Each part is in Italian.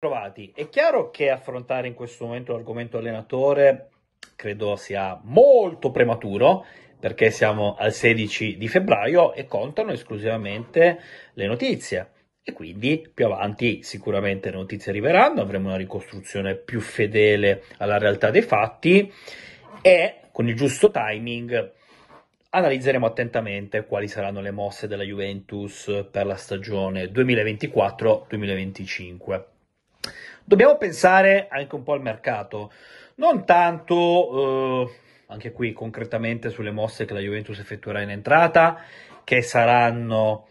Trovati. È chiaro che affrontare in questo momento l'argomento allenatore credo sia molto prematuro perché siamo al 16 di febbraio e contano esclusivamente le notizie e quindi più avanti sicuramente le notizie arriveranno, avremo una ricostruzione più fedele alla realtà dei fatti e con il giusto timing analizzeremo attentamente quali saranno le mosse della Juventus per la stagione 2024-2025 dobbiamo pensare anche un po' al mercato, non tanto, eh, anche qui concretamente, sulle mosse che la Juventus effettuerà in entrata, che saranno,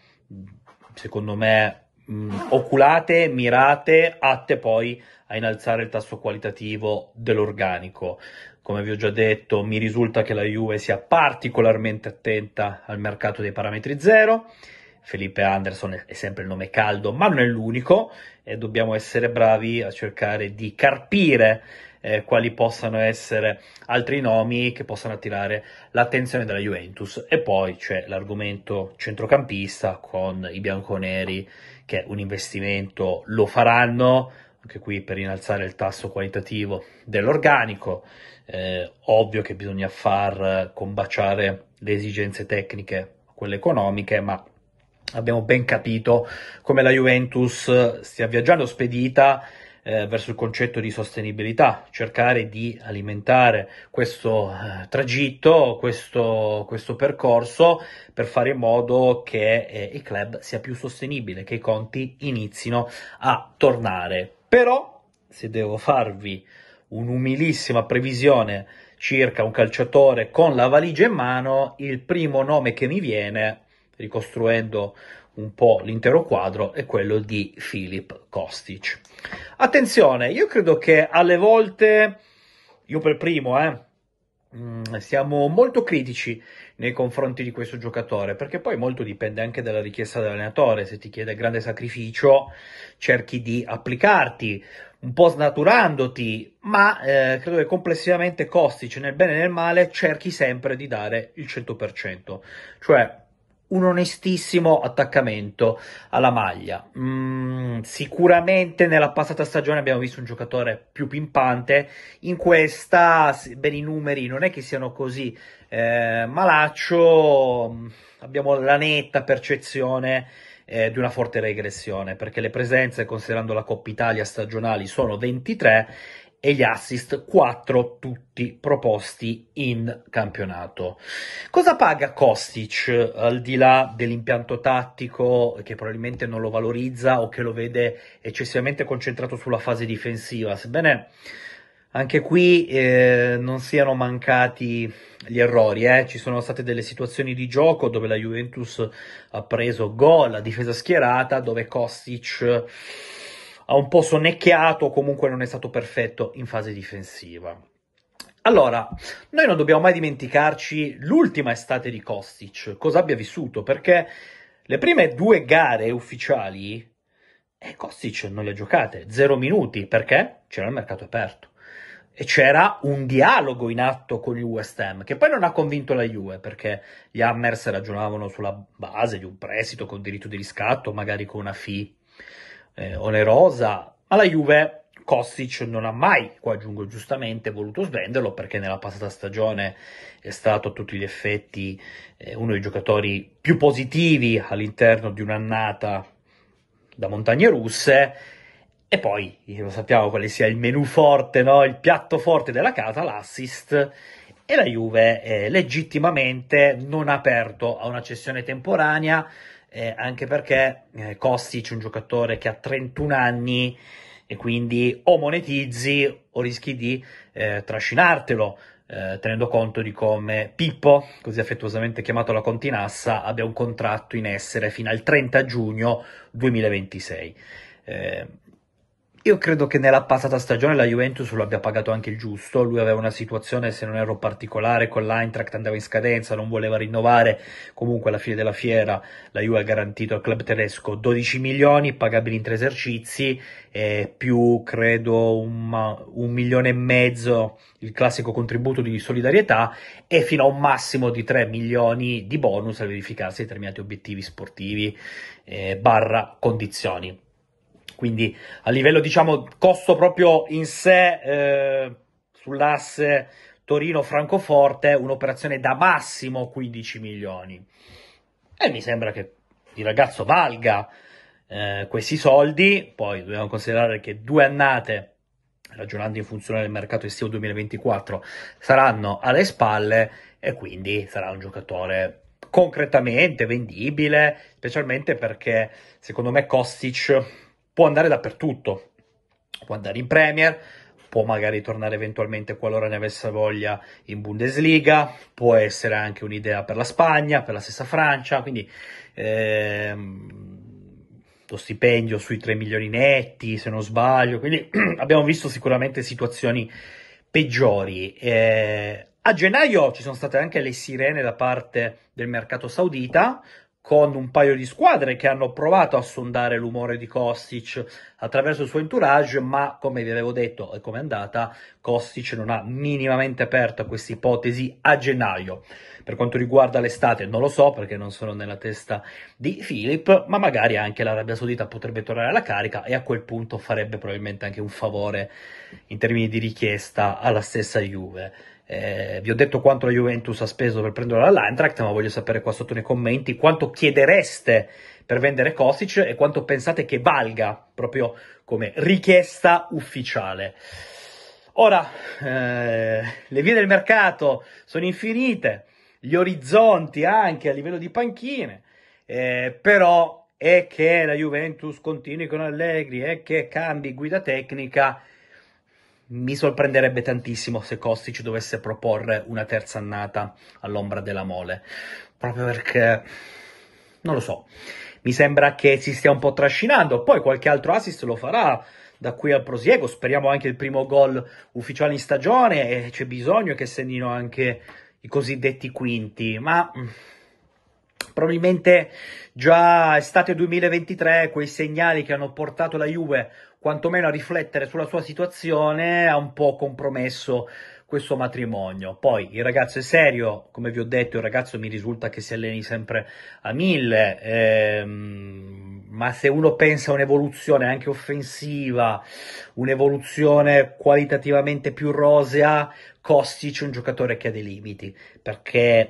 secondo me, mh, oculate, mirate, atte poi a innalzare il tasso qualitativo dell'organico. Come vi ho già detto, mi risulta che la Juve sia particolarmente attenta al mercato dei parametri zero Felipe Anderson è sempre il nome caldo, ma non è l'unico e dobbiamo essere bravi a cercare di carpire eh, quali possano essere altri nomi che possano attirare l'attenzione della Juventus. E poi c'è l'argomento centrocampista con i bianconeri che un investimento lo faranno, anche qui per innalzare il tasso qualitativo dell'organico. Eh, ovvio che bisogna far combaciare le esigenze tecniche, quelle economiche, ma abbiamo ben capito come la Juventus stia viaggiando spedita eh, verso il concetto di sostenibilità, cercare di alimentare questo eh, tragitto, questo, questo, percorso per fare in modo che eh, il club sia più sostenibile, che i conti inizino a tornare. Però, se devo farvi un'umilissima previsione circa un calciatore con la valigia in mano, il primo nome che mi viene ricostruendo un po' l'intero quadro, è quello di Filip Kostic. Attenzione, io credo che alle volte, io per primo, eh, mm, siamo molto critici nei confronti di questo giocatore, perché poi molto dipende anche dalla richiesta dell'allenatore, se ti chiede grande sacrificio cerchi di applicarti, un po' snaturandoti, ma eh, credo che complessivamente Kostic nel bene e nel male cerchi sempre di dare il 100%, cioè un onestissimo attaccamento alla maglia. Mm, sicuramente nella passata stagione abbiamo visto un giocatore più pimpante, in questa, bene i numeri non è che siano così eh, malaccio, mm, abbiamo la netta percezione eh, di una forte regressione, perché le presenze, considerando la Coppa Italia stagionali, sono 23 e gli assist 4 tutti proposti in campionato. Cosa paga Kostic al di là dell'impianto tattico che probabilmente non lo valorizza o che lo vede eccessivamente concentrato sulla fase difensiva? Sebbene anche qui eh, non siano mancati gli errori, eh. ci sono state delle situazioni di gioco dove la Juventus ha preso gol a difesa schierata, dove Kostic ha un po' sonnecchiato comunque non è stato perfetto in fase difensiva. Allora, noi non dobbiamo mai dimenticarci l'ultima estate di Kostic, cosa abbia vissuto, perché le prime due gare ufficiali eh, Kostic non le ha giocate, zero minuti, perché c'era il mercato aperto e c'era un dialogo in atto con il West Ham, che poi non ha convinto la Juve, perché gli Hammers ragionavano sulla base di un prestito con diritto di riscatto, magari con una fee eh, onerosa, ma la Juve Kostic non ha mai, qua aggiungo giustamente, voluto svenderlo perché nella passata stagione è stato a tutti gli effetti eh, uno dei giocatori più positivi all'interno di un'annata da montagne russe e poi lo sappiamo quale sia il menù forte, no? il piatto forte della casa, l'assist e la Juve eh, legittimamente non ha aperto a una cessione temporanea eh, anche perché eh, Kostic è un giocatore che ha 31 anni e quindi o monetizzi o rischi di eh, trascinartelo, eh, tenendo conto di come Pippo, così affettuosamente chiamato la Continassa, abbia un contratto in essere fino al 30 giugno 2026. Io credo che nella passata stagione la Juventus lo abbia pagato anche il giusto, lui aveva una situazione, se non ero particolare, con l'Eintracht andava in scadenza, non voleva rinnovare, comunque alla fine della fiera la Juve ha garantito al club tedesco 12 milioni pagabili in tre esercizi, eh, più credo un, un, milione e mezzo il classico contributo di solidarietà e fino a un massimo di 3 milioni di bonus al verificarsi determinati obiettivi sportivi eh, barra condizioni quindi a livello diciamo costo proprio in sé eh, sull'asse Torino-Francoforte un'operazione da massimo 15 milioni. E mi sembra che il ragazzo valga eh, questi soldi. Poi dobbiamo considerare che due annate ragionando in funzione del mercato estivo 2024 saranno alle spalle e quindi sarà un giocatore concretamente vendibile, specialmente perché secondo me Kostic può andare dappertutto, può andare in Premier, può magari tornare eventualmente qualora ne avesse voglia in Bundesliga, può essere anche un'idea per la Spagna, per la stessa Francia, quindi ehm, lo stipendio sui 3 milioni netti, se non sbaglio, quindi abbiamo visto sicuramente situazioni peggiori. Eh, a gennaio ci sono state anche le sirene da parte del mercato saudita, con un paio di squadre che hanno provato a sondare l'umore di Kostic attraverso il suo entourage, ma come vi avevo detto e come è andata, Kostic non ha minimamente aperto questa ipotesi a gennaio. Per quanto riguarda l'estate non lo so perché non sono nella testa di Philip, ma magari anche l'Arabia Saudita potrebbe tornare alla carica e a quel punto farebbe probabilmente anche un favore in termini di richiesta alla stessa Juve. Eh, vi ho detto quanto la Juventus ha speso per prendere l'Eintracht, ma voglio sapere qua sotto nei commenti quanto chiedereste per vendere Kostic e quanto pensate che valga proprio come richiesta ufficiale. Ora, eh, le vie del mercato sono infinite, gli orizzonti anche a livello di panchine, eh, però è che la Juventus continui con Allegri e che cambi guida tecnica mi sorprenderebbe tantissimo se Kostic dovesse proporre una terza annata all'ombra della mole, proprio perché non lo so, mi sembra che si stia un po' trascinando, poi qualche altro assist lo farà da qui al prosieguo, speriamo anche il primo gol ufficiale in stagione e c'è bisogno che segnino anche i cosiddetti quinti, ma mm, probabilmente già estate 2023 quei segnali che hanno portato la Juve quantomeno a riflettere sulla sua situazione ha un po' compromesso questo matrimonio. Poi il ragazzo è serio, come vi ho detto, il ragazzo mi risulta che si alleni sempre a mille, ehm, ma se uno pensa a un'evoluzione anche offensiva, un'evoluzione qualitativamente più rosea, Kostic è un giocatore che ha dei limiti, perché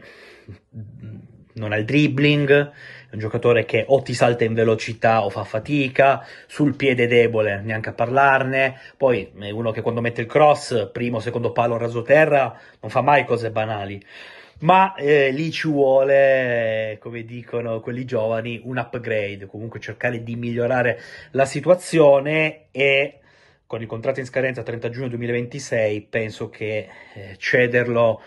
non ha il dribbling, è un giocatore che o ti salta in velocità o fa fatica, sul piede debole neanche a parlarne, poi è uno che quando mette il cross, primo, secondo palo raso terra, non fa mai cose banali. Ma eh, lì ci vuole, come dicono quelli giovani, un upgrade, comunque cercare di migliorare la situazione e con il contratto in scadenza 30 giugno 2026 penso che eh, cederlo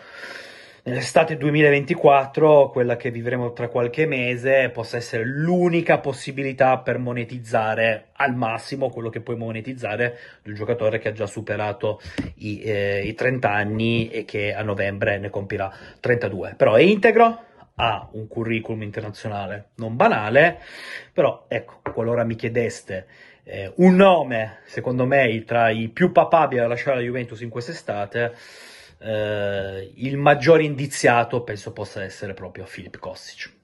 nell'estate 2024, quella che vivremo tra qualche mese, possa essere l'unica possibilità per monetizzare al massimo quello che puoi monetizzare di un giocatore che ha già superato i, eh, i 30 anni e che a novembre ne compirà 32. Però è integro, ha un curriculum internazionale non banale, però ecco, qualora mi chiedeste eh, un nome, secondo me, tra i più papabili a lasciare la Juventus in quest'estate, eh, il maggiore indiziato penso possa essere proprio Filip Kostic.